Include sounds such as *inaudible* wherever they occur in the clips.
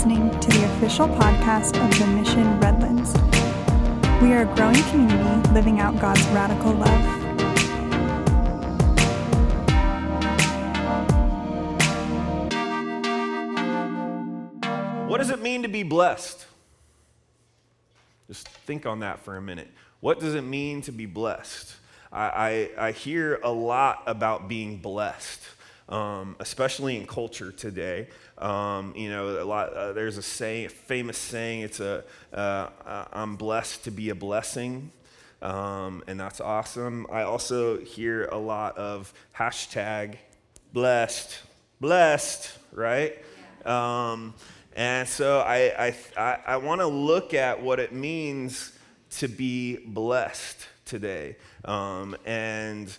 listening to the official podcast of the Mission Redlands. We are a growing community living out God's radical love. What does it mean to be blessed? Just think on that for a minute. What does it mean to be blessed? I, I, I hear a lot about being blessed um, especially in culture today. Um, you know, a lot, uh, there's a a famous saying, it's a, uh, uh, I'm blessed to be a blessing. Um, and that's awesome. I also hear a lot of hashtag blessed, blessed, right? Um, and so I, I, I, I want to look at what it means to be blessed today. Um, and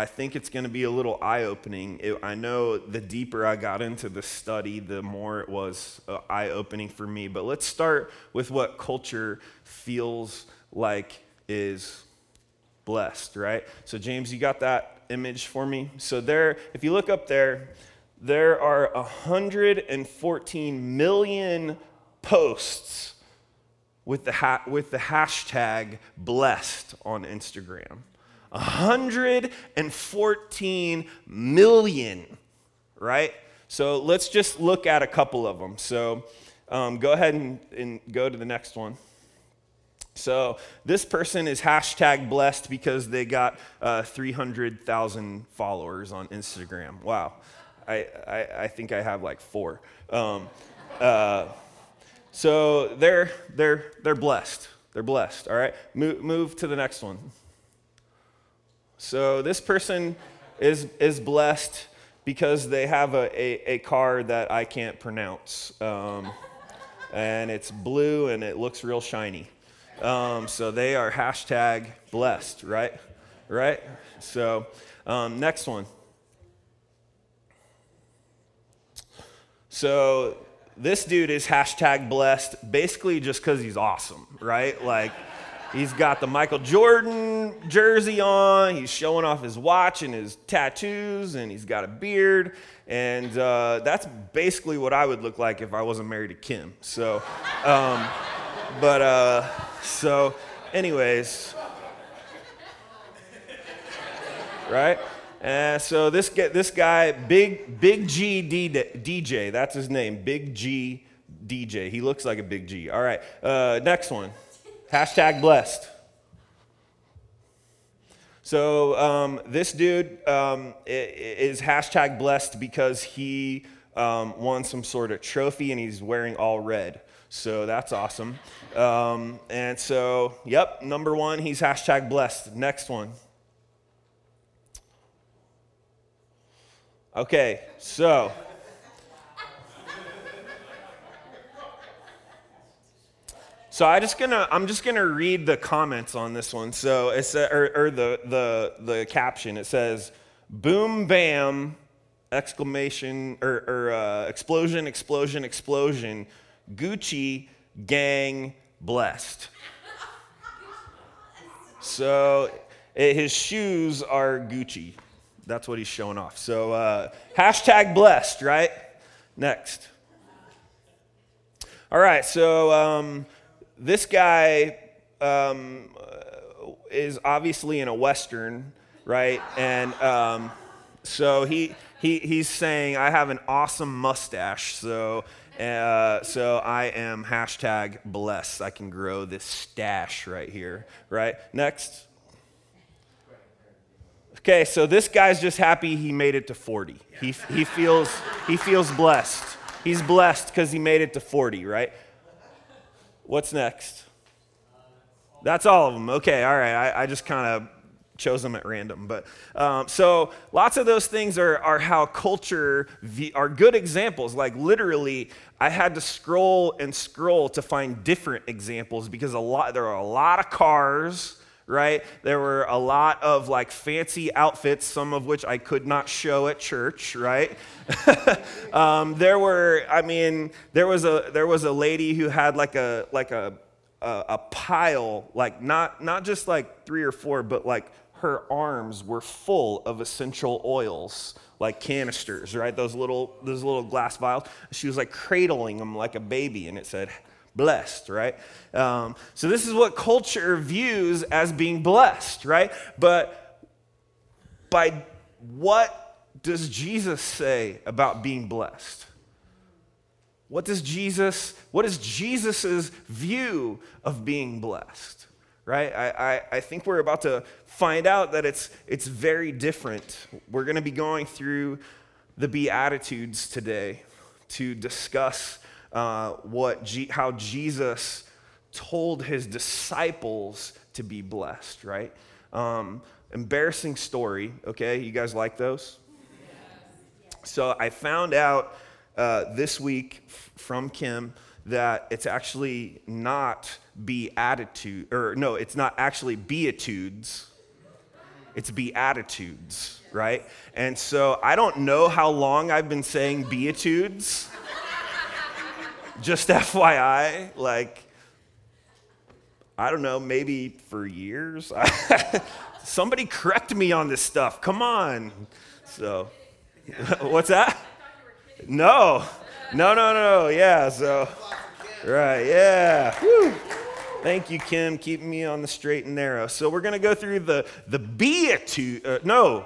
I think it's going to be a little eye opening. I know the deeper I got into the study, the more it was uh, eye opening for me. But let's start with what culture feels like is blessed, right? So, James, you got that image for me? So, there, if you look up there, there are 114 million posts with the, ha- with the hashtag blessed on Instagram. 114 million, right? So let's just look at a couple of them. So um, go ahead and, and go to the next one. So this person is hashtag blessed because they got uh, 300,000 followers on Instagram. Wow. I, I, I, think I have like four. Um, uh, so they're, they're, they're blessed. They're blessed, all right? Move, move to the next one. So this person is, is blessed because they have a, a, a car that I can't pronounce. Um, and it's blue and it looks real shiny. Um, so they are hashtag blessed, right? Right? So um, next one. So this dude is hashtag blessed basically just because he's awesome, right? Like, He's got the Michael Jordan jersey on. He's showing off his watch and his tattoos, and he's got a beard. And uh, that's basically what I would look like if I wasn't married to Kim. So, um, but, uh, so, anyways, right? And so this guy, this guy, Big Big G DJ, that's his name, Big G DJ. He looks like a Big G. All right, uh, next one. Hashtag blessed. So um, this dude um, is hashtag blessed because he um, won some sort of trophy and he's wearing all red. So that's awesome. Um, and so, yep, number one, he's hashtag blessed. Next one. Okay, so So I just gonna I'm just gonna read the comments on this one. So it's or, or the the the caption. It says, "Boom bam!" exclamation or, or uh, explosion explosion explosion. Gucci gang blessed. So it, his shoes are Gucci. That's what he's showing off. So uh, hashtag blessed, right? Next. All right. So. Um, this guy um, is obviously in a Western, right? And um, so he, he, he's saying, I have an awesome mustache. So, uh, so I am hashtag blessed. I can grow this stash right here, right? Next. Okay, so this guy's just happy he made it to 40. He, he, feels, he feels blessed. He's blessed because he made it to 40, right? What's next? That's all of them. Okay, all right. I, I just kind of chose them at random. But um, so lots of those things are, are how culture are good examples. Like literally, I had to scroll and scroll to find different examples because a lot there are a lot of cars. Right? There were a lot of like fancy outfits, some of which I could not show at church, right? *laughs* um, there were, I mean, there was a there was a lady who had like a like a a, a pile, like not not just like three or four, but like her arms were full of essential oils like canisters right those little those little glass vials she was like cradling them like a baby and it said blessed right um, so this is what culture views as being blessed right but by what does jesus say about being blessed what does jesus what is jesus's view of being blessed right? I, I, I, think we're about to find out that it's, it's very different. We're going to be going through the Beatitudes today to discuss uh, what G, how Jesus told his disciples to be blessed, right? Um, embarrassing story, okay? You guys like those? So I found out uh, this week from Kim that it's actually not beatitude, or no, it's not actually beatitudes, it's beatitudes, right? And so I don't know how long I've been saying beatitudes. Just *laughs* FYI, like, I don't know, maybe for years. *laughs* Somebody correct me on this stuff. Come on. So, *laughs* what's that? No, no, no, no. Yeah, so, right, yeah. Thank you, Kim, keeping me on the straight and narrow. So we're going to go through the the beatitude. Uh, no,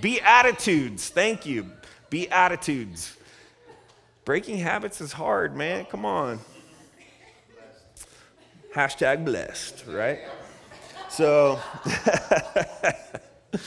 beatitudes. Thank you, beatitudes. Breaking habits is hard, man. Come on. Hashtag blessed, right? So, *laughs*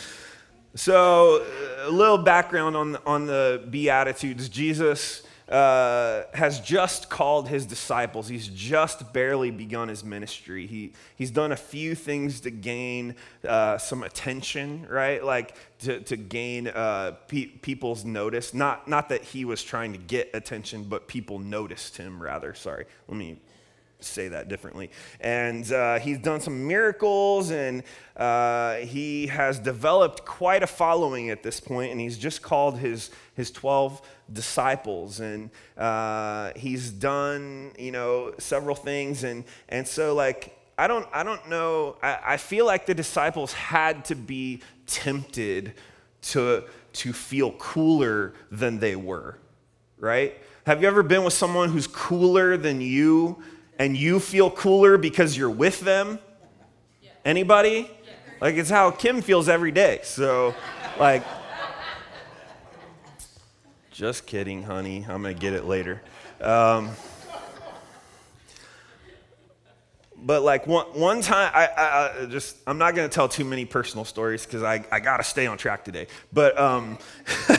so a little background on on the beatitudes. Jesus uh, has just called his disciples. He's just barely begun his ministry. He, he's done a few things to gain uh, some attention, right? Like to, to gain uh, pe- people's notice. Not, not that he was trying to get attention, but people noticed him, rather. Sorry. Let me say that differently. And uh, he's done some miracles and uh, he has developed quite a following at this point, and he's just called his, his 12 disciples. And uh, he's done, you know, several things. And, and so, like, I don't, I don't know, I, I feel like the disciples had to be tempted to, to feel cooler than they were, right? Have you ever been with someone who's cooler than you? And you feel cooler because you're with them? Anybody? Like it's how Kim feels every day. So, like, just kidding, honey. I'm gonna get it later. Um, but like one, one time I, I, I, just i'm not going to tell too many personal stories because I, I got to stay on track today. But um,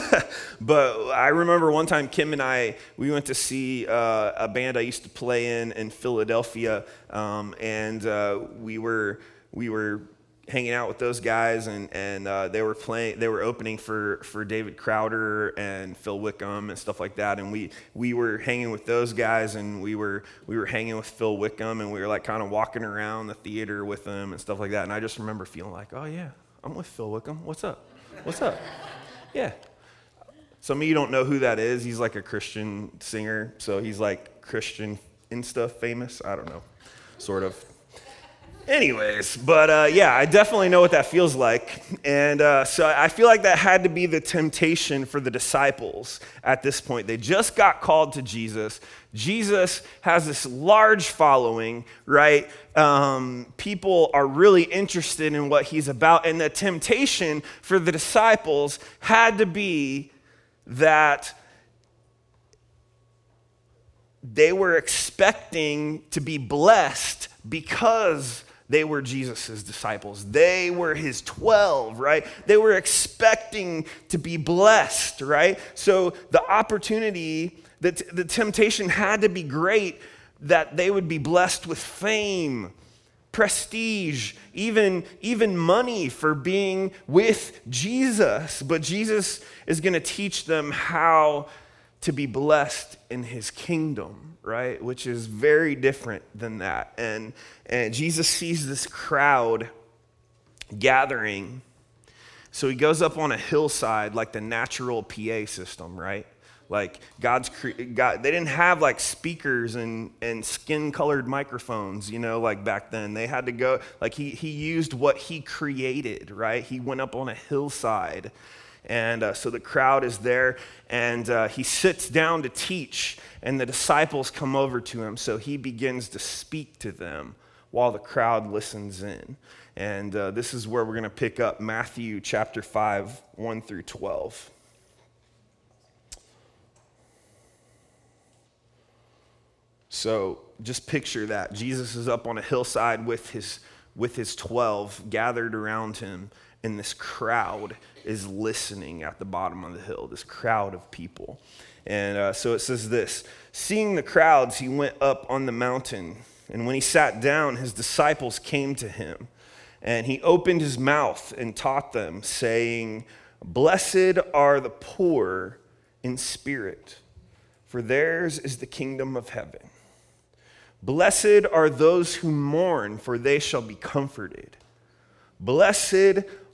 *laughs* but i remember one time kim and i we went to see uh, a band i used to play in in philadelphia um, and uh, we were we were hanging out with those guys, and, and uh, they were playing. They were opening for, for David Crowder and Phil Wickham and stuff like that. And we we were hanging with those guys, and we were we were hanging with Phil Wickham, and we were like kind of walking around the theater with them and stuff like that. And I just remember feeling like, oh yeah, I'm with Phil Wickham. What's up? What's up? *laughs* Yeah. Some of you don't know who that is. He's like a Christian singer, so he's like Christian Insta famous. I don't know, sort of. Anyways, but uh, yeah, I definitely know what that feels like. And uh, so I feel like that had to be the temptation for the disciples at this point. They just got called to Jesus. Jesus has this large following, right? Um, people are really interested in what he's about. And the temptation for the disciples had to be that they were expecting to be blessed because they were Jesus' disciples. They were his 12, right? They were expecting to be blessed, right? So the opportunity, the, t- the temptation had to be great that they would be blessed with fame, prestige, even, even money for being with Jesus. But Jesus is going to teach them how to be blessed in his kingdom, right? Which is very different than that. And, and Jesus sees this crowd gathering. So he goes up on a hillside like the natural PA system, right? Like God's God, they didn't have like speakers and, and skin colored microphones, you know, like back then. They had to go, like he, he used what he created, right? He went up on a hillside. And uh, so the crowd is there, and uh, he sits down to teach, and the disciples come over to him. So he begins to speak to them while the crowd listens in. And uh, this is where we're going to pick up Matthew chapter 5, 1 through 12. So just picture that. Jesus is up on a hillside with his, with his 12 gathered around him, and this crowd is listening at the bottom of the hill, this crowd of people. And uh, so it says this Seeing the crowds, he went up on the mountain. And when he sat down, his disciples came to him. And he opened his mouth and taught them, saying, Blessed are the poor in spirit, for theirs is the kingdom of heaven. Blessed are those who mourn, for they shall be comforted. Blessed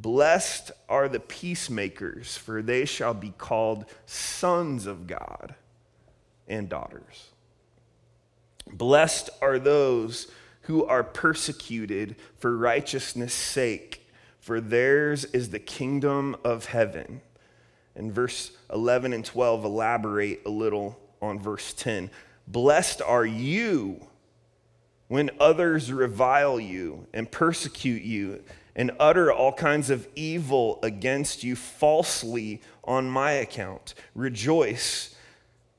Blessed are the peacemakers, for they shall be called sons of God and daughters. Blessed are those who are persecuted for righteousness' sake, for theirs is the kingdom of heaven. And verse 11 and 12 elaborate a little on verse 10. Blessed are you when others revile you and persecute you and utter all kinds of evil against you falsely on my account. Rejoice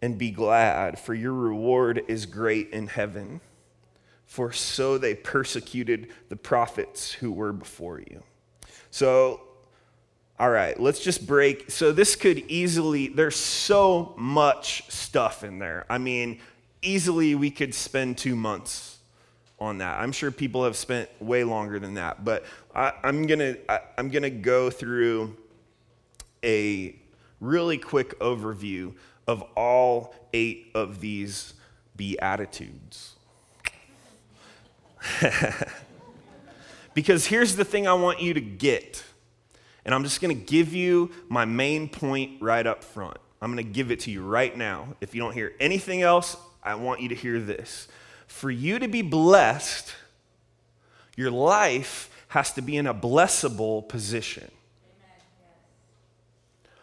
and be glad, for your reward is great in heaven for so they persecuted the prophets who were before you. So, all right, let's just break. So, this could easily, there's so much stuff in there. I mean, easily we could spend two months on that. I'm sure people have spent way longer than that, but I, am gonna I, I'm gonna go through a really quick overview of all eight of these beatitudes. *laughs* because here's the thing I want you to get. And I'm just going to give you my main point right up front. I'm going to give it to you right now. If you don't hear anything else, I want you to hear this. For you to be blessed, your life has to be in a blessable position.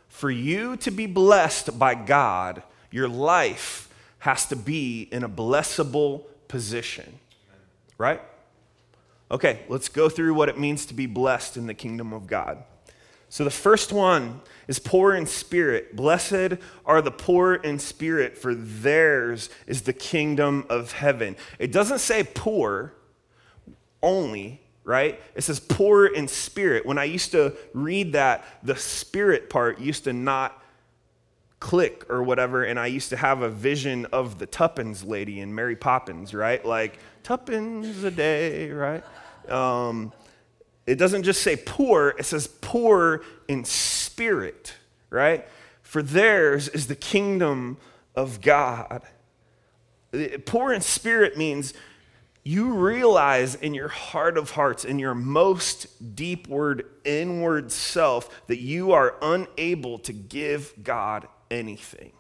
For you to be blessed by God, your life has to be in a blessable position right? Okay, let's go through what it means to be blessed in the kingdom of God. So the first one is poor in spirit. Blessed are the poor in spirit, for theirs is the kingdom of heaven. It doesn't say poor only, right? It says poor in spirit. When I used to read that, the spirit part used to not click or whatever, and I used to have a vision of the Tuppence lady in Mary Poppins, right? Like, Tuppence a day, right? Um, it doesn't just say poor, it says poor in spirit, right? For theirs is the kingdom of God. Poor in spirit means you realize in your heart of hearts, in your most deepward, inward self, that you are unable to give God anything.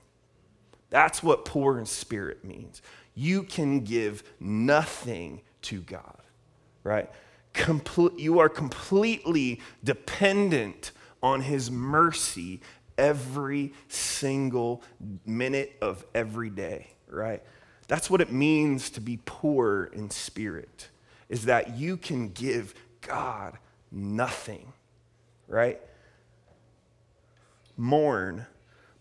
That's what poor in spirit means. You can give nothing to God, right? You are completely dependent on His mercy every single minute of every day, right? That's what it means to be poor in spirit, is that you can give God nothing, right? Mourn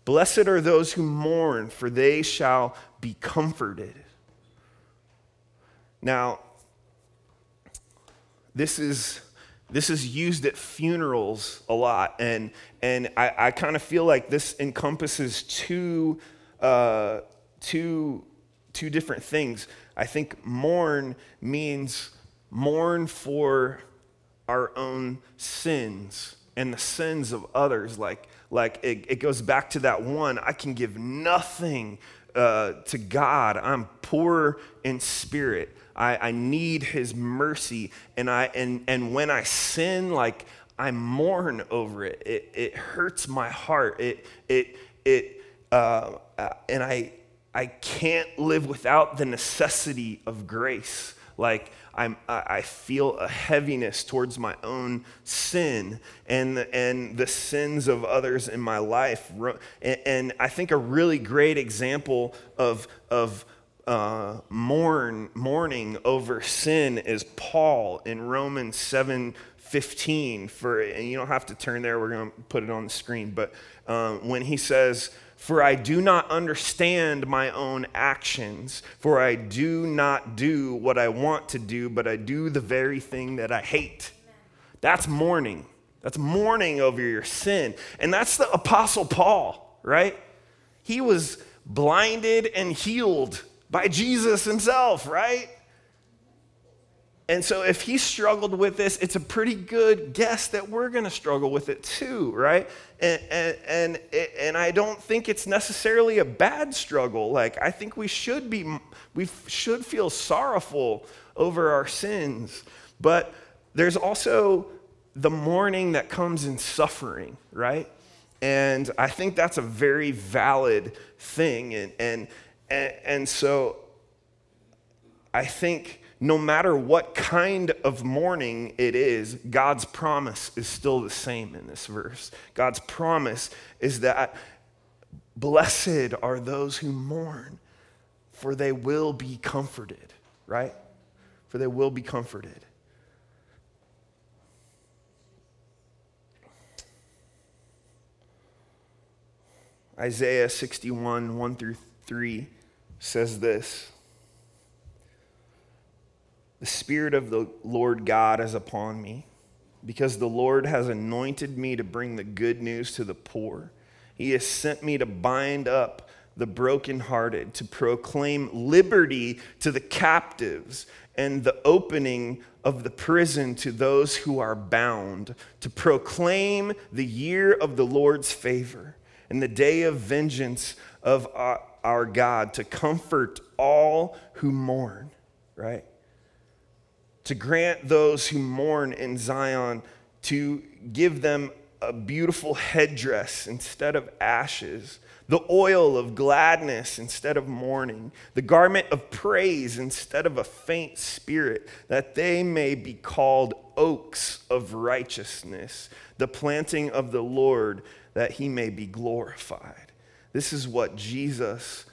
Blessed are those who mourn, for they shall be comforted. Now, this is this is used at funerals a lot, and and I, I kind of feel like this encompasses two uh, two two different things. I think mourn means mourn for our own sins and the sins of others. Like, like it, it goes back to that one I can give nothing uh, to God. I'm poor in spirit. I, I need his mercy. And, I, and, and when I sin, like, I mourn over it. It, it hurts my heart. It, it, it, uh, uh, and I, I can't live without the necessity of grace. Like, I'm, I feel a heaviness towards my own sin and the, and the sins of others in my life. And, and I think a really great example of, of uh, mourn, mourning over sin is Paul in Romans 7 15. For, and you don't have to turn there, we're going to put it on the screen. But um, when he says, For I do not understand my own actions, for I do not do what I want to do, but I do the very thing that I hate. That's mourning. That's mourning over your sin. And that's the Apostle Paul, right? He was blinded and healed by Jesus himself, right? And so, if he struggled with this, it's a pretty good guess that we're going to struggle with it too, right? And, and, and, and, I don't think it's necessarily a bad struggle. Like, I think we should be, we should feel sorrowful over our sins. But there's also the mourning that comes in suffering, right? And I think that's a very valid thing. And, and, and, and so I think no matter what kind of mourning it is, God's promise is still the same in this verse. God's promise is that blessed are those who mourn, for they will be comforted, right? For they will be comforted. Isaiah 61, 1 through 3 says this The Spirit of the Lord God is upon me, because the Lord has anointed me to bring the good news to the poor. He has sent me to bind up the brokenhearted, to proclaim liberty to the captives, and the opening of the prison to those who are bound, to proclaim the year of the Lord's favor and the day of vengeance of uh, our, God, to comfort all who mourn, right? To grant those who mourn in Zion, to give them a beautiful headdress instead of ashes, the oil of gladness instead of mourning, the garment of praise instead of a faint spirit, that they may be called oaks of righteousness, the planting of the Lord, that he may be glorified. This is what Jesus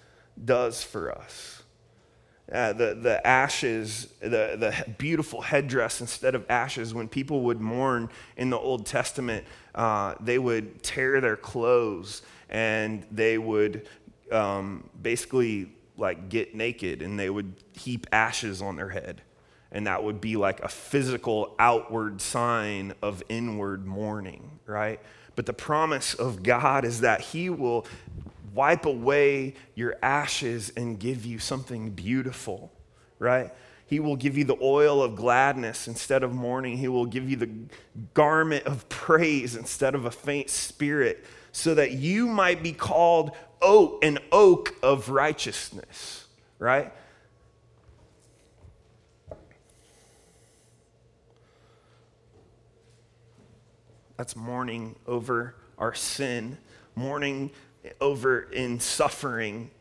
does for us. Uh, the, the ashes, the, the beautiful headdress instead of ashes, when people would mourn in the Old Testament, uh, they would tear their clothes and they would um, basically like get naked and they would heap ashes on their head. And that would be like a physical outward sign of inward mourning, right? But the promise of God is that He will wipe away your ashes and give you something beautiful, right? He will give you the oil of gladness instead of mourning. He will give you the garment of praise instead of a faint spirit, so that you might be called oak, an oak of righteousness, right? That's mourning over our sin, mourning over in suffering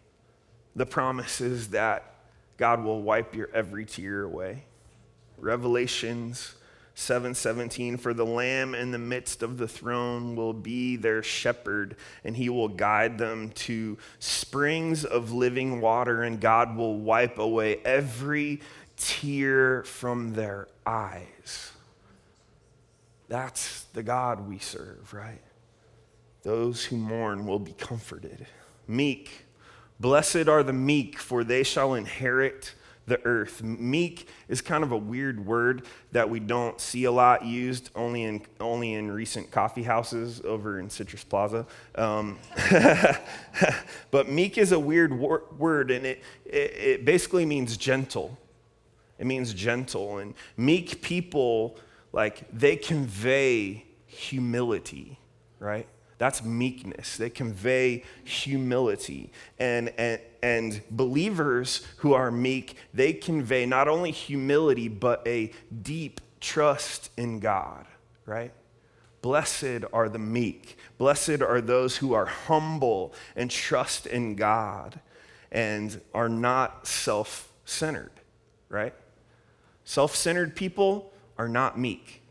the promises that God will wipe your every tear away. Revelations 7:17 for the lamb in the midst of the throne will be their shepherd and he will guide them to springs of living water and God will wipe away every tear from their eyes. That's the God we serve, right? Those who mourn will be comforted. Meek. Blessed are the meek, for they shall inherit the earth. Meek is kind of a weird word that we don't see a lot used, only in, only in recent coffee houses over in Citrus Plaza. Um, *laughs* but meek is a weird wor- word, and it, it, it basically means gentle. It means gentle. And meek people, like, they convey humility, right? That's meekness. They convey humility. And, and, and believers who are meek, they convey not only humility, but a deep trust in God, right? Blessed are the meek. Blessed are those who are humble and trust in God and are not self centered, right? Self centered people are not meek.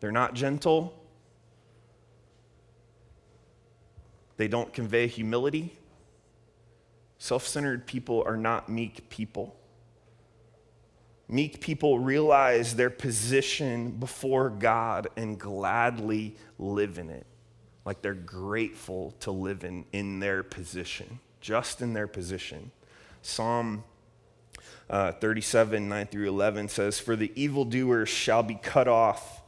They're not gentle. They don't convey humility. Self centered people are not meek people. Meek people realize their position before God and gladly live in it. Like they're grateful to live in, in their position, just in their position. Psalm uh, 37, 9 through 11 says, For the evildoers shall be cut off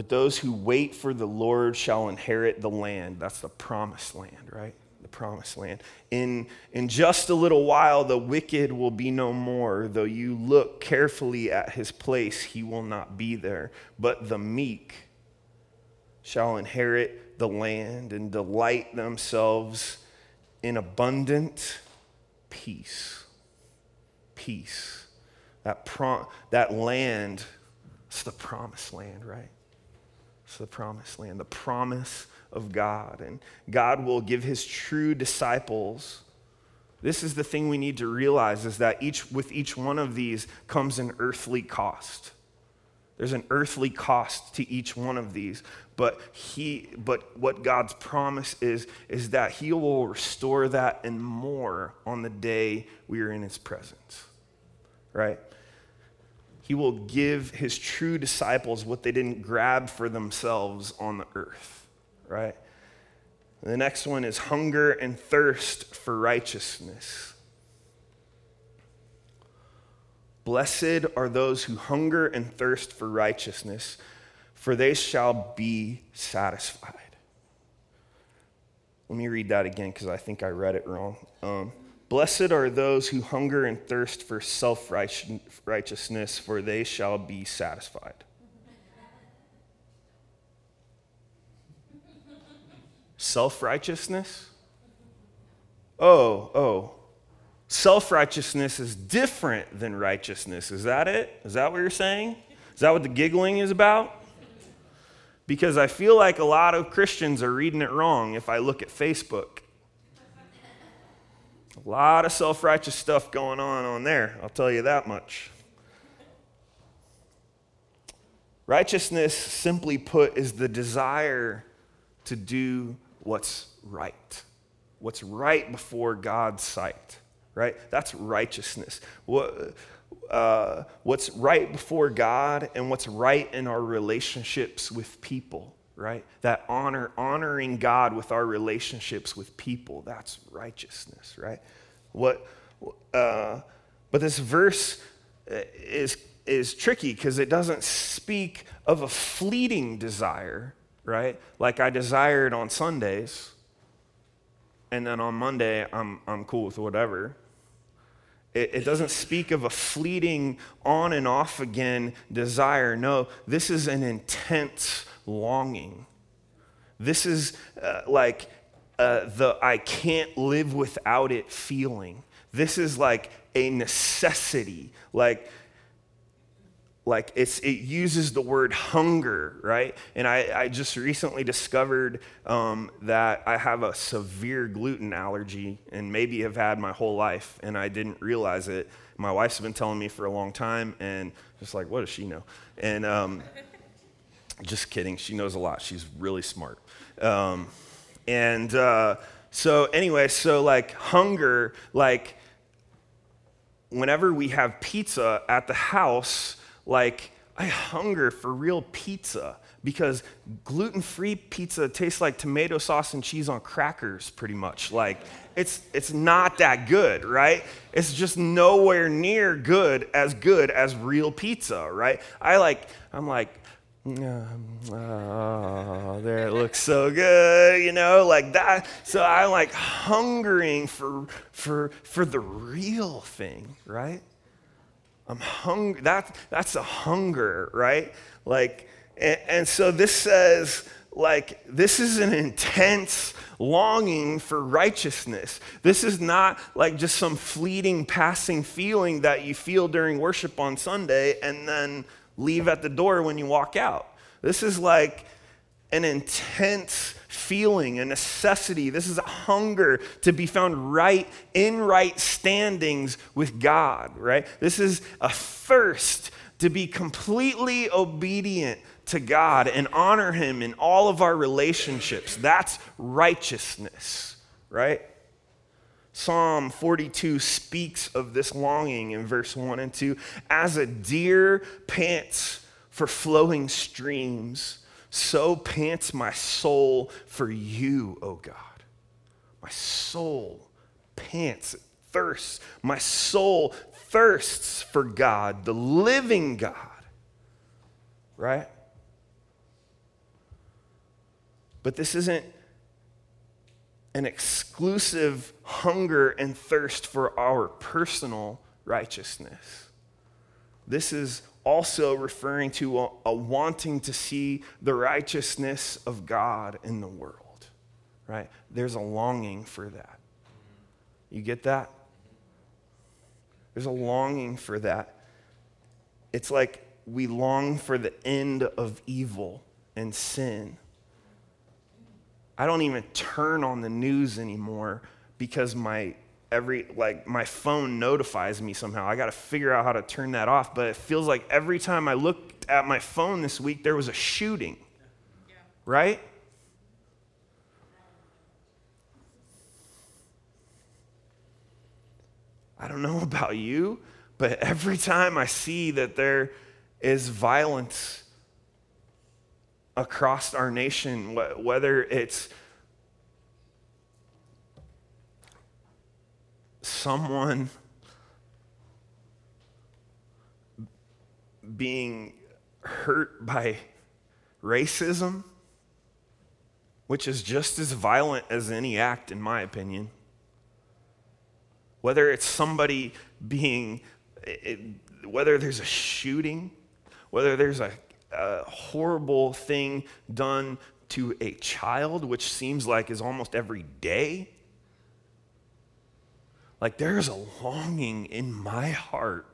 but those who wait for the Lord shall inherit the land. That's the promised land, right? The promised land. In, in just a little while, the wicked will be no more. Though you look carefully at his place, he will not be there. But the meek shall inherit the land and delight themselves in abundant peace. Peace. That, prom- that land, it's the promised land, right? It's the promised land, the promise of God. And God will give his true disciples. This is the thing we need to realize is that each with each one of these comes an earthly cost. There's an earthly cost to each one of these, but he but what God's promise is is that he will restore that and more on the day we are in his presence. Right? He will give his true disciples what they didn't grab for themselves on the earth, right? the next one is hunger and thirst for righteousness. Blessed are those who hunger and thirst for righteousness, for they shall be satisfied. Let me read that again because I think I read it wrong. Um, Blessed are those who hunger and thirst for self righteousness, for they shall be satisfied. Self righteousness? Oh, oh. Self righteousness is different than righteousness. Is that it? Is that what you're saying? Is that what the giggling is about? Because I feel like a lot of Christians are reading it wrong if I look at Facebook. A lot of self righteous stuff going on on there, I'll tell you that much. Righteousness, simply put, is the desire to do what's right, what's right before God's sight, right? That's righteousness. What, uh, what's right before God and what's right in our relationships with people right? That honor, honoring God with our relationships with people, that's righteousness, right? What, uh, but this verse uh, is, is tricky because it doesn't speak of a fleeting desire, right? Like I desired on Sundays, and then on Monday, I'm, I'm cool with whatever. It, it, doesn't speak of a fleeting on and off again desire. No, this is an intense longing. This is uh, like uh, the I can't live without it feeling. This is like a necessity. Like, like it's, it uses the word hunger, right? And I, I just recently discovered um, that I have a severe gluten allergy and maybe have had my whole life, and I didn't realize it. My wife's been telling me for a long time, and just like, what does she know? And um, just kidding. She knows a lot. She's really smart. Um, and uh, so, anyway, so like hunger, like whenever we have pizza at the house, like I hunger for real pizza because gluten free pizza tastes like tomato sauce and cheese on crackers, pretty much. Like, it's, it's not that good, right? It's just nowhere near good as good as real pizza, right? I like, I'm like, oh, there it looks so good, you know, like that. So I'm like hungering for, for, for the real thing, right? I'm hungry. That, that's a hunger, right? Like, and, and so this says, like, this is an intense longing for righteousness. This is not like just some fleeting, passing feeling that you feel during worship on Sunday and then leave at the door when you walk out. This is like an intense feeling, a necessity. This is a hunger to be found right in right standings with God, right? This is a thirst to be completely obedient to God and honor Him in all of our relationships. That's righteousness, right? Psalm 42 speaks of this longing in verse 1 and 2 as a deer pants for flowing streams, so pants my soul for you, O God. My soul pants, thirsts. My soul thirsts for God, the living God. Right? But this isn't an exclusive hunger and thirst for our personal righteousness. This is also referring to a, a, wanting to see the righteousness of God in the world, right? There's a longing for that. You get that? There's a longing for that. It's like we long for the end of evil and sin I don't even turn on the news anymore because my every like my phone notifies me somehow. I got to figure out how to turn that off, but it feels like every time I looked at my phone this week there was a shooting. Yeah. Right? I don't know *laughs* about you, but every time I see that there is violence across our nation, whether it's someone being hurt by racism, which is just as violent as any act, in my opinion. Whether it's somebody being, whether there's a shooting, whether there's a a horrible thing done to a child, which seems like is almost every day. Like there's a longing in my heart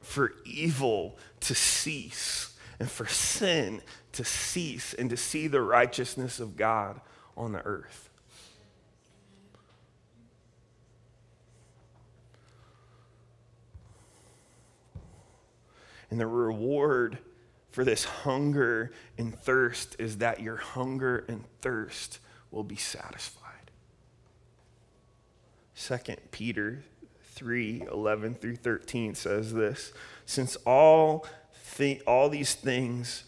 for evil to cease and for sin to cease and to see the righteousness of God on the earth. And the reward for this hunger and thirst is that your hunger and thirst will be satisfied. 2 Peter 3 11 through 13 says this Since all, th- all these things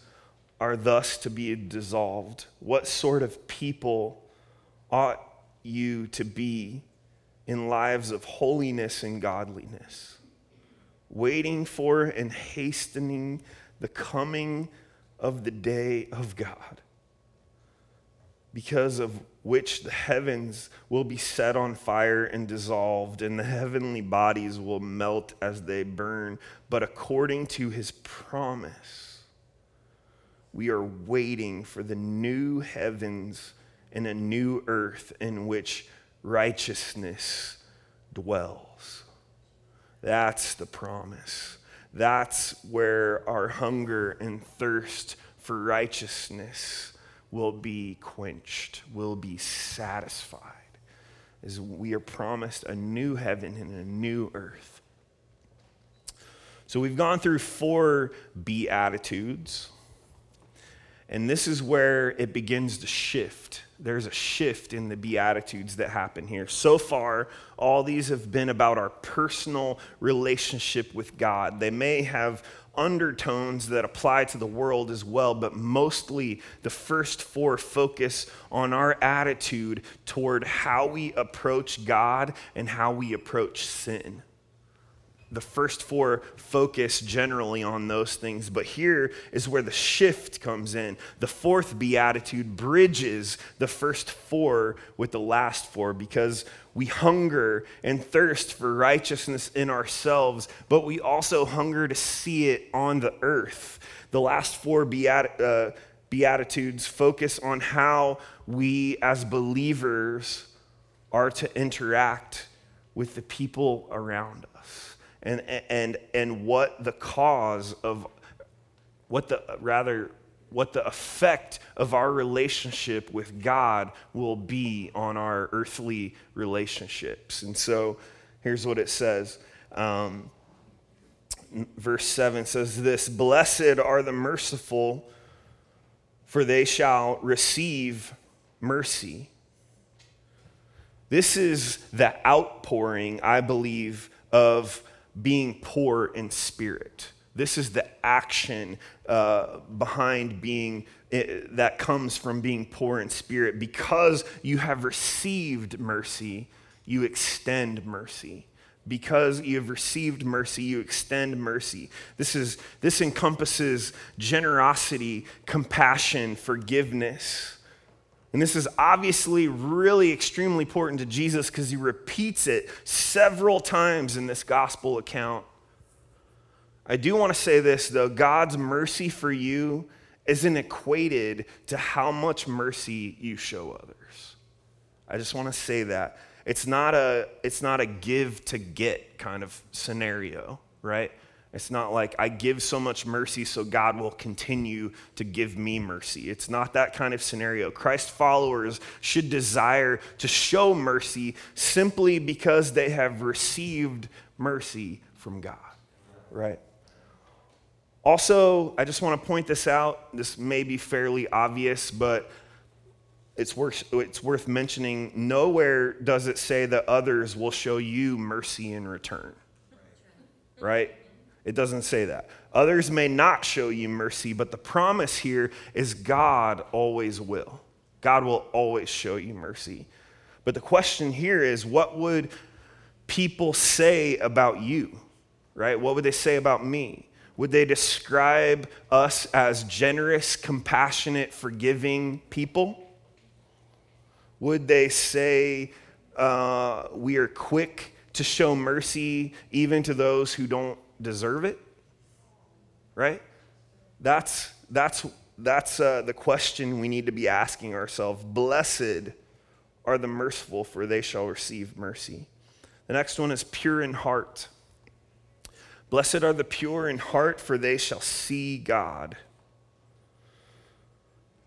are thus to be dissolved, what sort of people ought you to be in lives of holiness and godliness, waiting for and hastening the coming of the day of God, because of which the heavens will be set on fire and dissolved, and the heavenly bodies will melt as they burn. But according to his promise, we are waiting for the new heavens and a new earth in which righteousness dwells. That's the promise. That's where our hunger and thirst for righteousness will be quenched, will be satisfied, as we are promised a new heaven and a new earth. So we've gone through four Beatitudes, and this is where it begins to shift there's a shift in the Beatitudes that happen here. So far, all these have been about our personal relationship with God. They may have undertones that apply to the world as well, but mostly the first four focus on our attitude toward how we approach God and how we approach sin the first four focus generally on those things, but here is where the shift comes in. The fourth beatitude bridges the first four with the last four because we hunger and thirst for righteousness in ourselves, but we also hunger to see it on the earth. The last four uh, beatitudes focus on how we as believers are to interact with the people around us and, and, and what the cause of, what the, rather, what the effect of our relationship with God will be on our earthly relationships. And so here's what it says. Um, verse 7 says this Blessed are the merciful, for they shall receive mercy. This is the outpouring, I believe, of being poor in spirit. This is the action uh, behind being, uh, that comes from being poor in spirit. Because you have received mercy, you extend mercy. Because you have received mercy, you extend mercy. This, is, this encompasses generosity, compassion, forgiveness and this is obviously really extremely important to Jesus because he repeats it several times in this gospel account. I do want to say this though God's mercy for you isn't equated to how much mercy you show others. I just want to say that. It's not a, it's not a give to get kind of scenario, right? It's not like I give so much mercy so God will continue to give me mercy. It's not that kind of scenario. Christ followers should desire to show mercy simply because they have received mercy from God, right? Also, I just want to point this out. This may be fairly obvious, but it's worth, it's worth mentioning. Nowhere does it say that others will show you mercy in return, right? It doesn't say that. Others may not show you mercy, but the promise here is God always will. God will always show you mercy. But the question here is what would people say about you? Right? What would they say about me? Would they describe us as generous, compassionate, forgiving people? Would they say uh, we are quick to show mercy even to those who don't deserve it? Right? That's, that's, that's uh, the question we need to be asking ourselves. Blessed are the merciful, for they shall receive mercy. The next one is pure in heart. Blessed are the pure in heart, for they shall see God.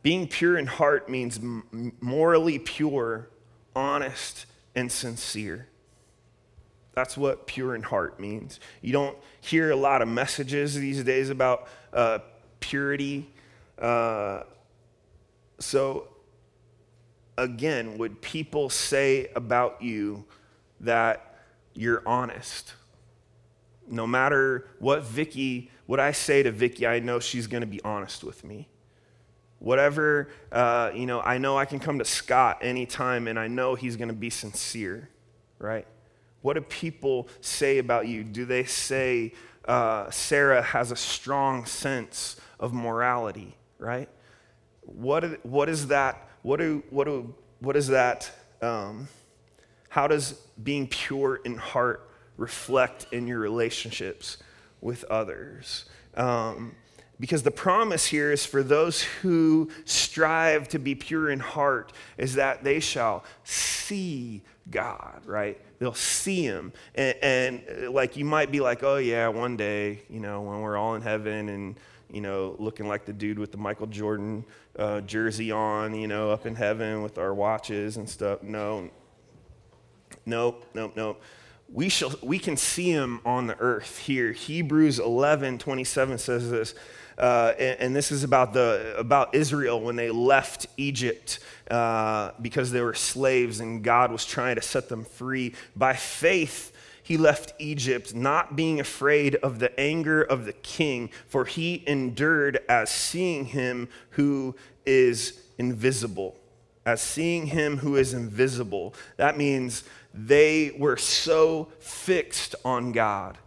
Being pure in heart means morally pure, honest, and sincere. That's what pure in heart means. You don't hear a lot of messages these days about uh, purity. Uh, so, again, would people say about you that you're honest? No matter what Vicky, what I say to Vicky, I know she's going to be honest with me. Whatever, uh, you know, I know I can come to Scott anytime and I know he's going to be sincere, right? What do people say about you? Do they say uh, Sarah has a strong sense of morality, right? What, what is that? What, do, what, do, what is that? Um, how does being pure in heart reflect in your relationships with others? Um, because the promise here is for those who strive to be pure in heart, is that they shall see God, right? They'll see Him. And, and, uh, like you might be like, oh, yeah, one day, you know, when we're all in heaven and, you know, looking like the dude with the Michael Jordan uh, jersey on, you know, up in heaven with our watches and stuff. No, nope, nope, nope we, shall, we can see him on the earth here. Hebrews 11 27 says this uh, and, and, this is about, the, about Israel when they left Egypt uh, because they were slaves and God was trying to set them free. By faith, he left Egypt, not being afraid of the anger of the king, for he endured as seeing him who is invisible. As seeing him who is invisible. That means they were so fixed on God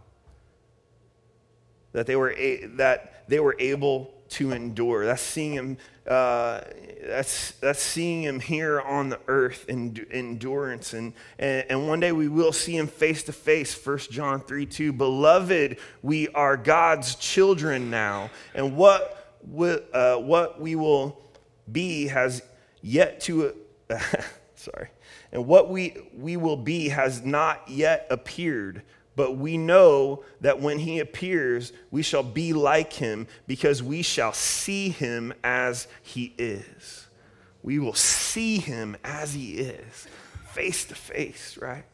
that they were, that they were able to endure. That's seeing him. Uh, that's that's seeing him here on the earth in endurance, and, and and one day we will see him face to face. First John three two. Beloved, we are God's children now, and what we, uh, what we will be has yet to. Uh, *laughs* sorry, and what we we will be has not yet appeared but we know that when he appears, we shall be like him because we shall see him as he is. We will see him as he is, face to face, right?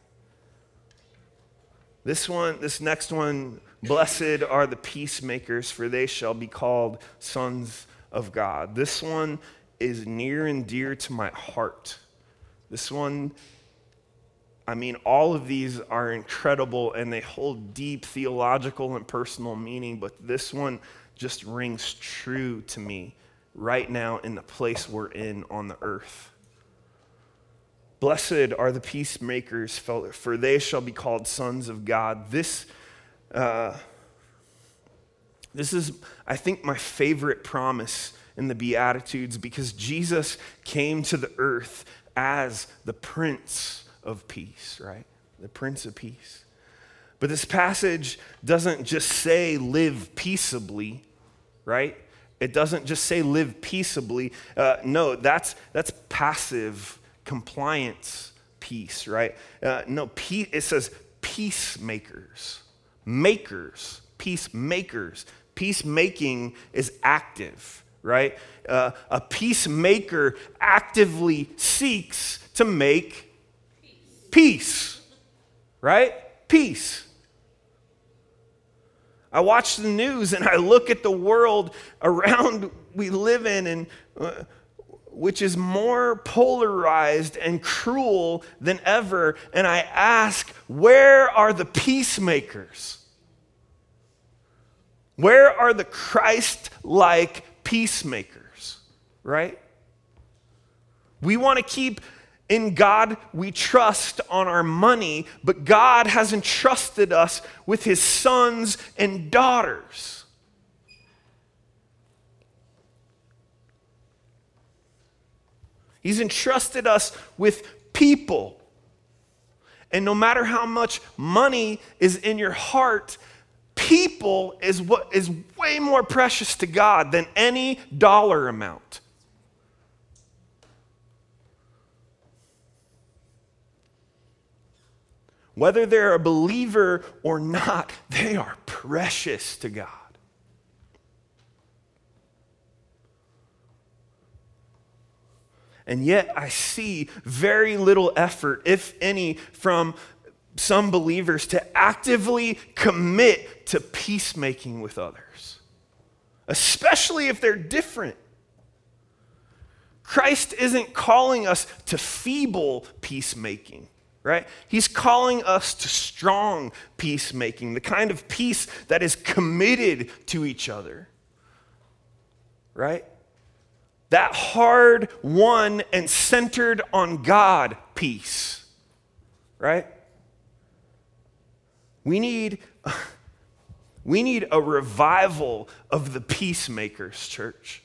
This one, this next one, blessed are the peacemakers, for they shall be called sons of God. This one is near and dear to my heart. This one I mean, all of these are incredible and they hold deep theological and personal meaning, but this one just rings true to me right now in the place we're in on the earth. Blessed are the peacemakers, for they shall be called sons of God. This, uh, this is, I think, my favorite promise in the Beatitudes because Jesus came to the earth as the Prince of Peace, right? The Prince of Peace. But this passage doesn't just say live peaceably, right? It doesn't just say live peaceably. Uh, no, that's, that's passive compliance peace, right? Uh, no, it says peacemakers, makers, peacemakers. Peacemaking is active, right? Uh, a peacemaker actively seeks to make peace, right? Peace. I watch the news and I look at the world around we live in and uh, which is more polarized and cruel than ever and I ask where are the peacemakers? Where are the Christ-like peacemakers, right? We want to keep in God we trust on our money, but God has entrusted us with his sons and daughters. He's entrusted us with people. And no matter how much money is in your heart, people is what is way more precious to God than any dollar amount. Whether they're a believer or not, they are precious to God. And yet, I see very little effort, if any, from some believers to actively commit to peacemaking with others, especially if they're different. Christ isn't calling us to feeble peacemaking right? He's calling us to strong peacemaking, the kind of peace that is committed to each other, right? That hard won and centered on God peace, right? We need, *laughs* we need a revival of the peacemakers, church.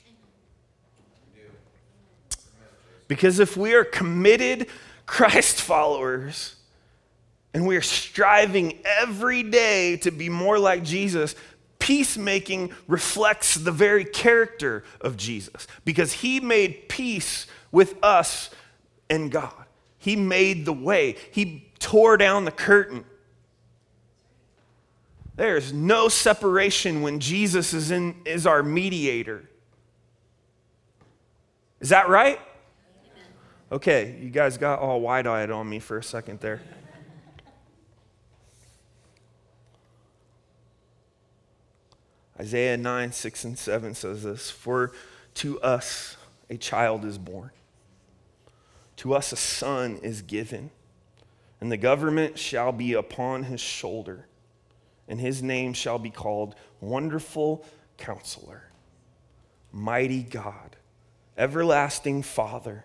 Because if we are committed Christ followers and we are striving every day to be more like Jesus, peacemaking reflects the very character of Jesus because he made peace with us and God. He made the way, he tore down the curtain. There's no separation when Jesus is, in, is our mediator. Is that right? Okay, you guys got all wide eyed on me for a second there. Isaiah 9, 6, and 7 says this For to us a child is born, to us a son is given and the government shall be upon his shoulder, and his name shall be called Wonderful Counselor, Mighty God, Everlasting Father,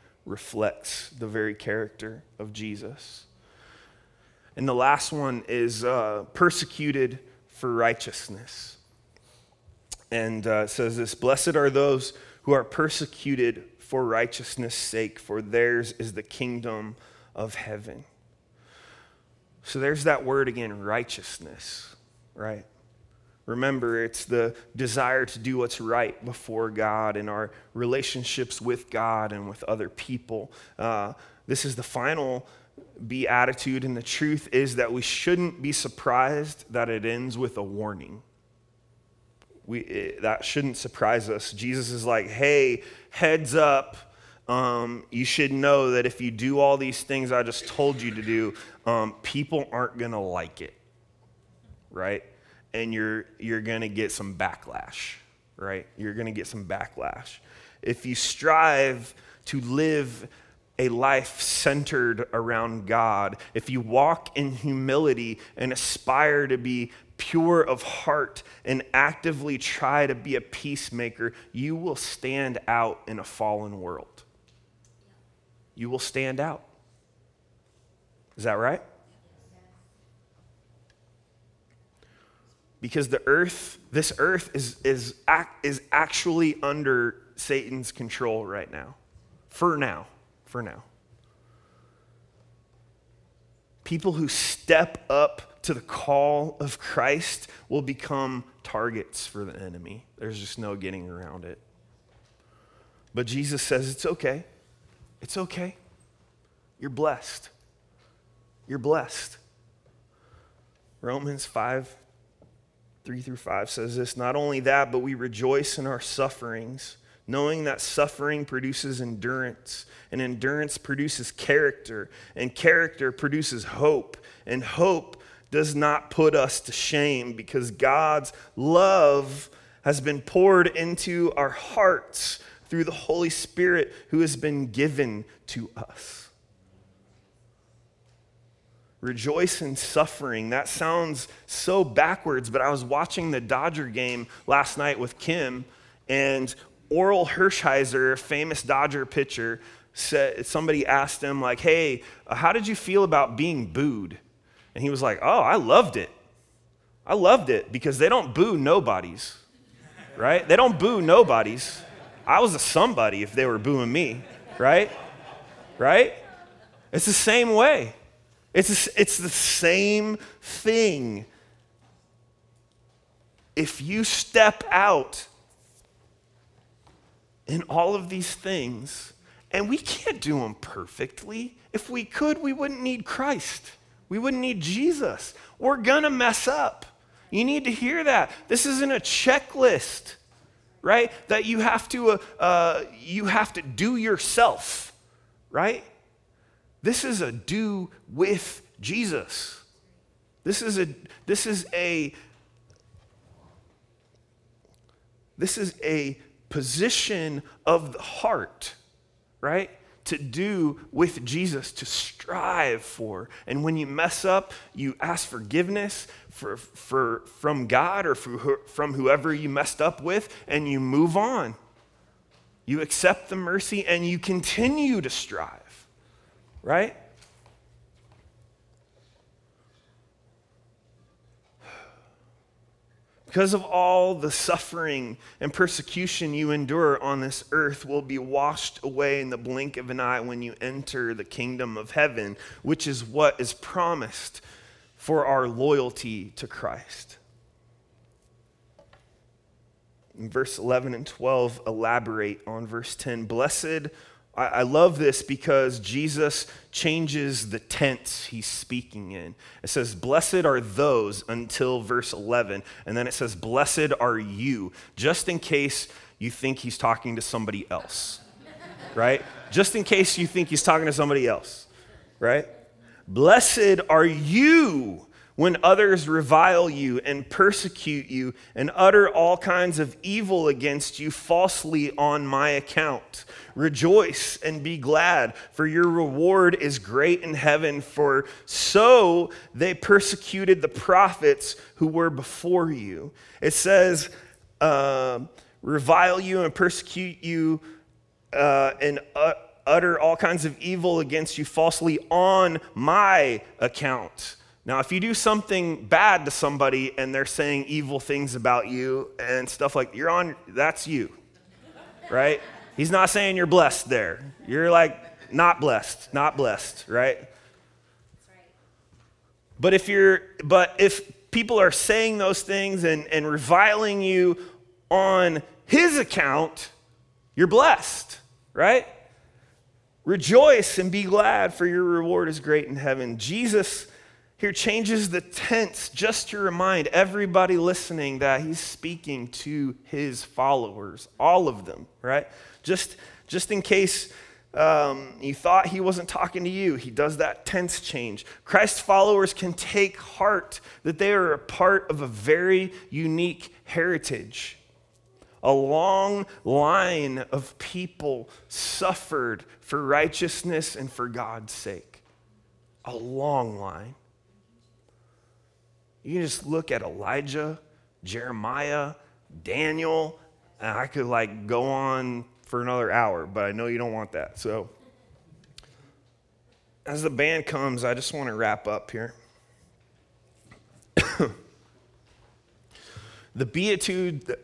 reflects the very character of Jesus. And the last one is uh, persecuted for righteousness and uh, says this Blessed are those who are persecuted for righteousness' sake, for theirs is the kingdom of heaven. So there's that word again righteousness, right? Remember, it's the desire to do what's right before God in our relationships with God and with other people. Uh, this is the final beatitude, and the truth is that we shouldn't be surprised that it ends with a warning we, it, that shouldn't surprise us. Jesus is like, hey, heads up. Um, you should know that if you do all these things I just told you to do, um, people aren't going to like it, right? And you're, you're going to get some backlash, right? You're going to get some backlash. If you strive to live a life centered around God, if you walk in humility and aspire to be pure of heart and actively try to be a peacemaker, you will stand out in a fallen world. You will stand out. Is that right? Because the earth, this earth is, is, is actually under Satan's control right now. For now. For now. People who step up to the call of Christ will become targets for the enemy. There's just no getting around it. But Jesus says it's okay. It's okay. You're blessed. You're blessed. Romans 5, 3 through 5 says this Not only that, but we rejoice in our sufferings, knowing that suffering produces endurance, and endurance produces character, and character produces hope, and hope does not put us to shame because God's love has been poured into our hearts through the Holy Spirit who has been given to us. Rejoice in suffering. That sounds so backwards, but I was watching the Dodger game last night with Kim, and Orel Hershiser, famous Dodger pitcher, said somebody asked him, like, hey, uh, how did you feel about being booed? And he was like, Oh, I loved it. I loved it because they don't boo nobodies, right? They don't boo nobodies. I was a somebody if they were booing me, right? Right? It's the same way. It's, it's the same thing. If you step out in all of these things, and we can't do them perfectly. If we could, we wouldn't need Christ. We wouldn't need Jesus. We're going to mess up. You need to hear that. This isn't a checklist, right? That you have to, uh, uh, you have to do yourself, right? This is a do with Jesus. This is a, this is a, this is a position of the heart, right? to do with Jesus, to strive for. And when you mess up, you ask forgiveness for, for, from God or from whoever you messed up with, and you move on. You accept the mercy and you continue to strive, right? Because of all the suffering and persecution you endure on this earth will be washed away in the blink of an eye when you enter the kingdom of heaven, which is what is promised for our loyalty to Christ. In verse 11 and 12 elaborate on verse 10. Blessed I, I love this because Jesus changes the tense he's speaking in. It says, Blessed are those until verse 11. And then it says, Blessed are you, just in case you think he's talking to somebody else, right? Just in case you think he's talking to somebody else, right? Blessed are you when others revile you and persecute you and utter all kinds of evil against you falsely on my account. Rejoice and be glad, for your reward is great in heaven, for so they persecuted the prophets who were before you. It says, uh, revile you and persecute you uh, and utter all kinds of evil against you falsely on my account. Now, if you do something bad to somebody and they're saying evil things about you and stuff like you're on, that's you, right? He's not saying you're blessed there. You're like not blessed, not blessed, right? But if you're, but if people are saying those things and, and reviling you on his account, you're blessed, right? Rejoice and be glad, for your reward is great in heaven. Jesus here changes the tense just to remind everybody listening that he's speaking to his followers, all of them, right? Just, just in case um, you thought he wasn't talking to you, he does that tense change. Christ's followers can take heart that they are a part of a very unique heritage. A long line of people suffered for righteousness and for God's sake. A long line. You can just look at Elijah, Jeremiah, Daniel, and I could like go on for another hour, but I know you don't want that. So, as the band comes, I just want to wrap up here. *coughs* the beatitude. That...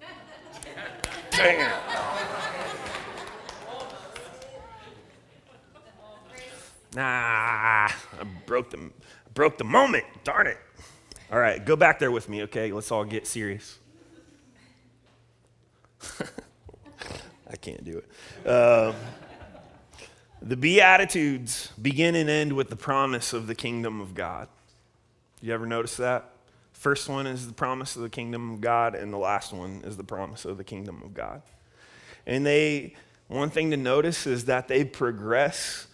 *laughs* Dang it. Nah, I broke the broke the moment. Darn it. All right, go back there with me, okay? Let's all get serious. *laughs* I can't do it. Uh, the Beatitudes begin and end with the promise of the kingdom of God. You ever notice that? First one is the promise of the kingdom of God, and the last one is the promise of the kingdom of God. And they, one thing to notice is that they progress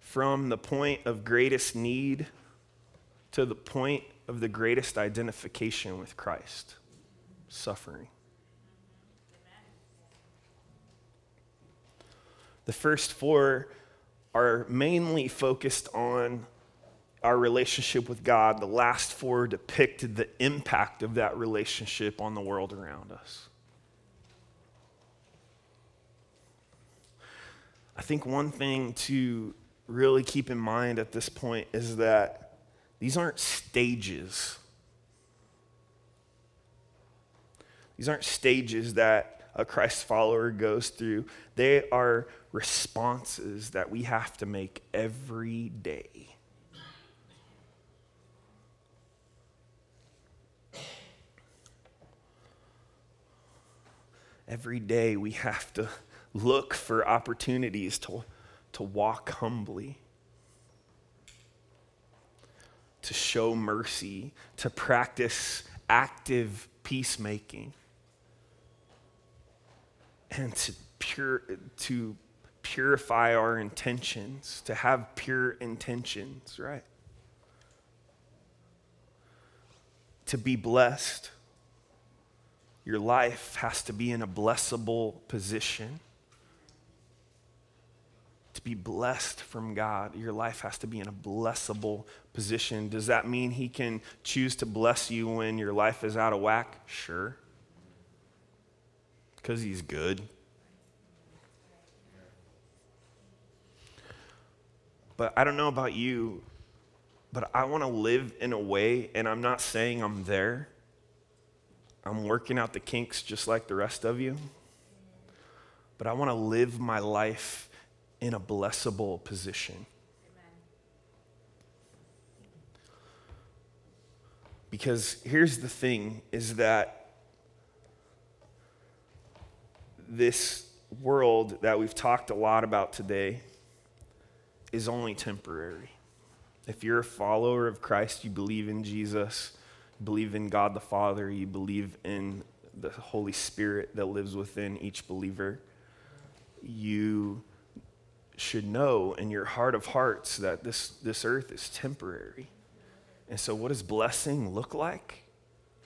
from the point of greatest need to the point of the greatest identification with Christ suffering. The first four are mainly focused on our relationship with God. The last four depicted the impact of that relationship on the world around us. I think one thing to really keep in mind at this point is that these aren't stages. These aren't stages that a Christ follower goes through. They are responses that we have to make every day. Every day we have to look for opportunities to, to walk humbly to show mercy, to practice active peacemaking, and to, pure, to purify our intentions, to have pure intentions, right? To be blessed. Your life has to be in a blessable position be blessed from God, your life has to be in a blessable position. Does that mean He can choose to bless you when your life is out of whack? Sure. Because He's good. But I don't know about you, but I want to live in a way, and I'm not saying I'm there. I'm working out the kinks just like the rest of you. But I want to live my life in a blessable position. Because here's the thing is that this world that we've talked a lot about today is only temporary. If you're a follower of Christ, you believe in Jesus, believe in God the Father, you believe in the Holy Spirit that lives within each believer, you should know in your heart of hearts that this, this earth is temporary. And so, what does blessing look like?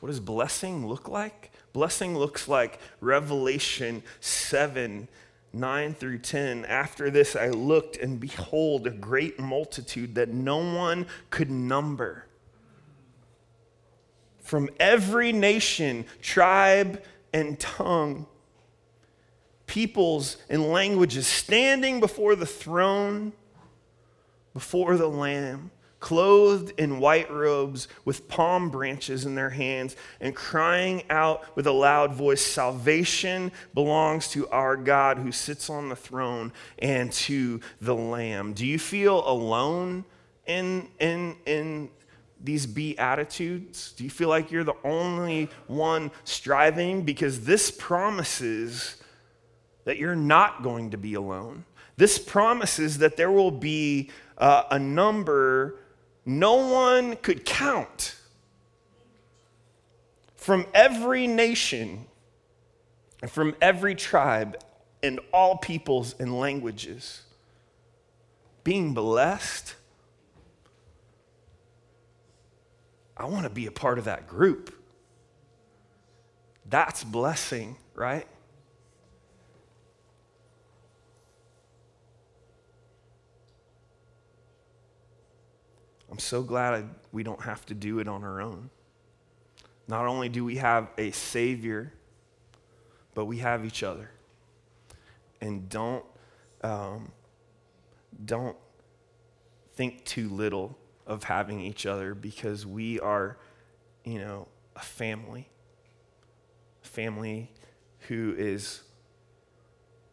What does blessing look like? Blessing looks like Revelation 7 9 through 10. After this, I looked, and behold, a great multitude that no one could number. From every nation, tribe, and tongue, peoples and languages standing before the throne, before the Lamb clothed in white robes with palm branches in their hands and crying out with a loud voice Salvation belongs to our God who sits on the throne and to the Lamb. Do you feel alone in, in, in these beatitudes? Do you feel like you're the only one striving? Because this promises that you're not going to be alone. This promises that there will be uh, a number no one could count from every nation and from every tribe and all peoples and languages being blessed. I want to be a part of that group. That's blessing, right? So glad we don't have to do it on our own. Not only do we have a Savior, but we have each other. And don't, um, don't think too little of having each other because we are, you know, a family. A family who is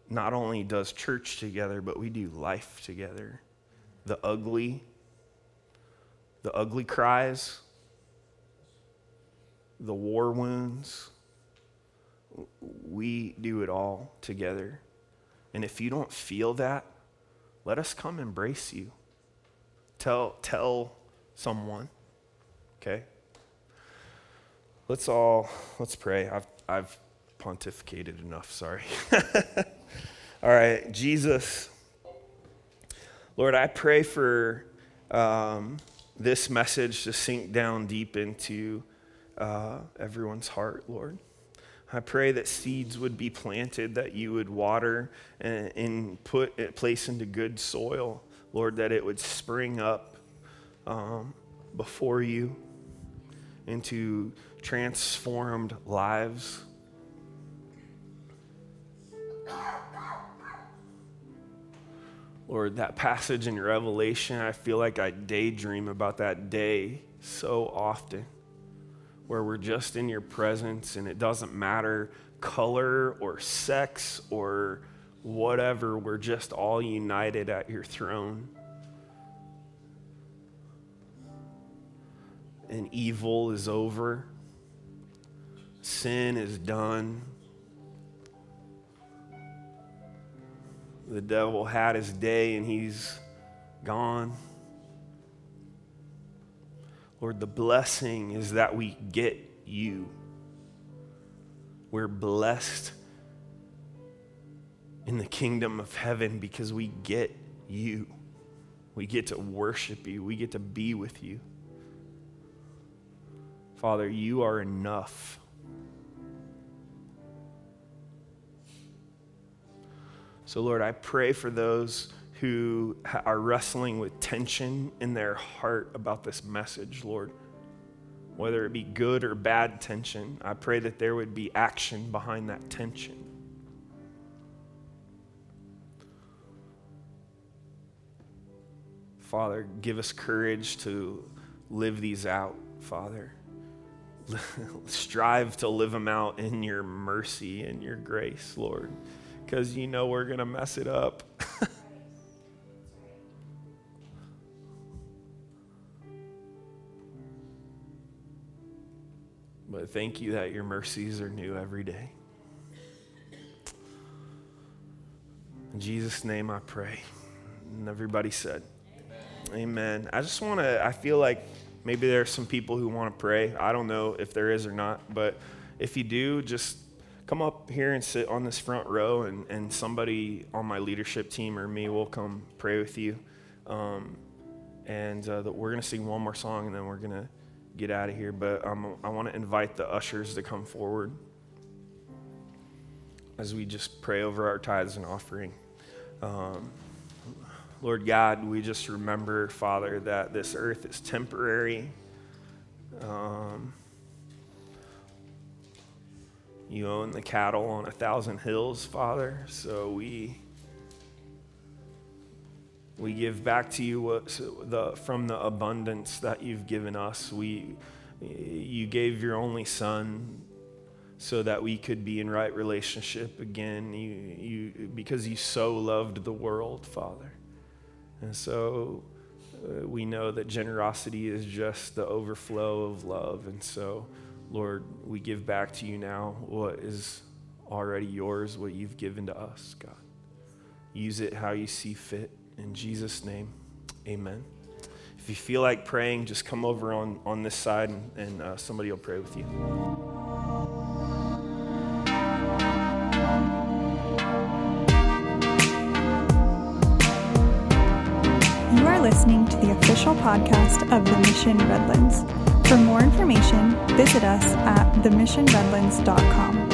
not only does church together, but we do life together. The ugly the ugly cries, the war wounds. We do it all together. And if you don't feel that, let us come embrace you. Tell, tell someone, okay? Let's all, let's pray. I've, I've pontificated enough, sorry. *laughs* all right, Jesus, Lord, I pray for um, this message to sink down deep into uh, everyone's heart, Lord. I pray that seeds would be planted, that you would water and, and put place into good soil, Lord, that it would spring up um, before you into transformed lives. Lord, that passage in Revelation, I feel like I daydream about that day so often where we're just in your presence and it doesn't matter color or sex or whatever, we're just all united at your throne. And evil is over, sin is done. The devil had his day and he's gone. Lord, the blessing is that we get you. We're blessed in the kingdom of heaven because we get you. We get to worship you. We get to be with you. Father, you are enough. So, Lord, I pray for those who are wrestling with tension in their heart about this message, Lord. Whether it be good or bad tension, I pray that there would be action behind that tension. Father, give us courage to live these out, Father. *laughs* Strive to live them out in your mercy and your grace, Lord because you know we're going to mess it up. *laughs* but thank you that your mercies are new every day. In Jesus' name I pray. And everybody said, Amen. Amen. I just want to, I feel like maybe there are some people who want to pray. I don't know if there is or not, but if you do, just come up here and sit on this front row, and, and somebody on my leadership team or me will come pray with you. Um, and uh, the, we're going to sing one more song, and then we're going to get out of here. But um, I want to invite the ushers to come forward as we just pray over our tithes and offering. Um, Lord God, we just remember, Father, that this earth is temporary. Um, you own the cattle on a thousand hills, Father. So we we give back to you what, the, from the abundance that you've given us. We, you gave your only Son so that we could be in right relationship again. You, you, because you so loved the world, Father. And so uh, we know that generosity is just the overflow of love. And so Lord, we give back to you now what is already yours, what you've given to us, God. Use it how you see fit. In Jesus' name, amen. If you feel like praying, just come over on, on this side and, and uh, somebody will pray with you. You are listening to the official podcast of the Mission Redlands. For more information, visit us at themissionredlands.com.